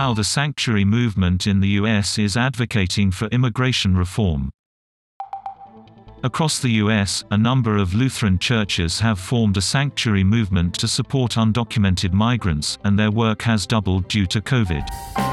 how the sanctuary movement in the U.S. is advocating for immigration reform. Across the U.S., a number of Lutheran churches have formed a sanctuary movement to support undocumented migrants, and their work has doubled due to COVID.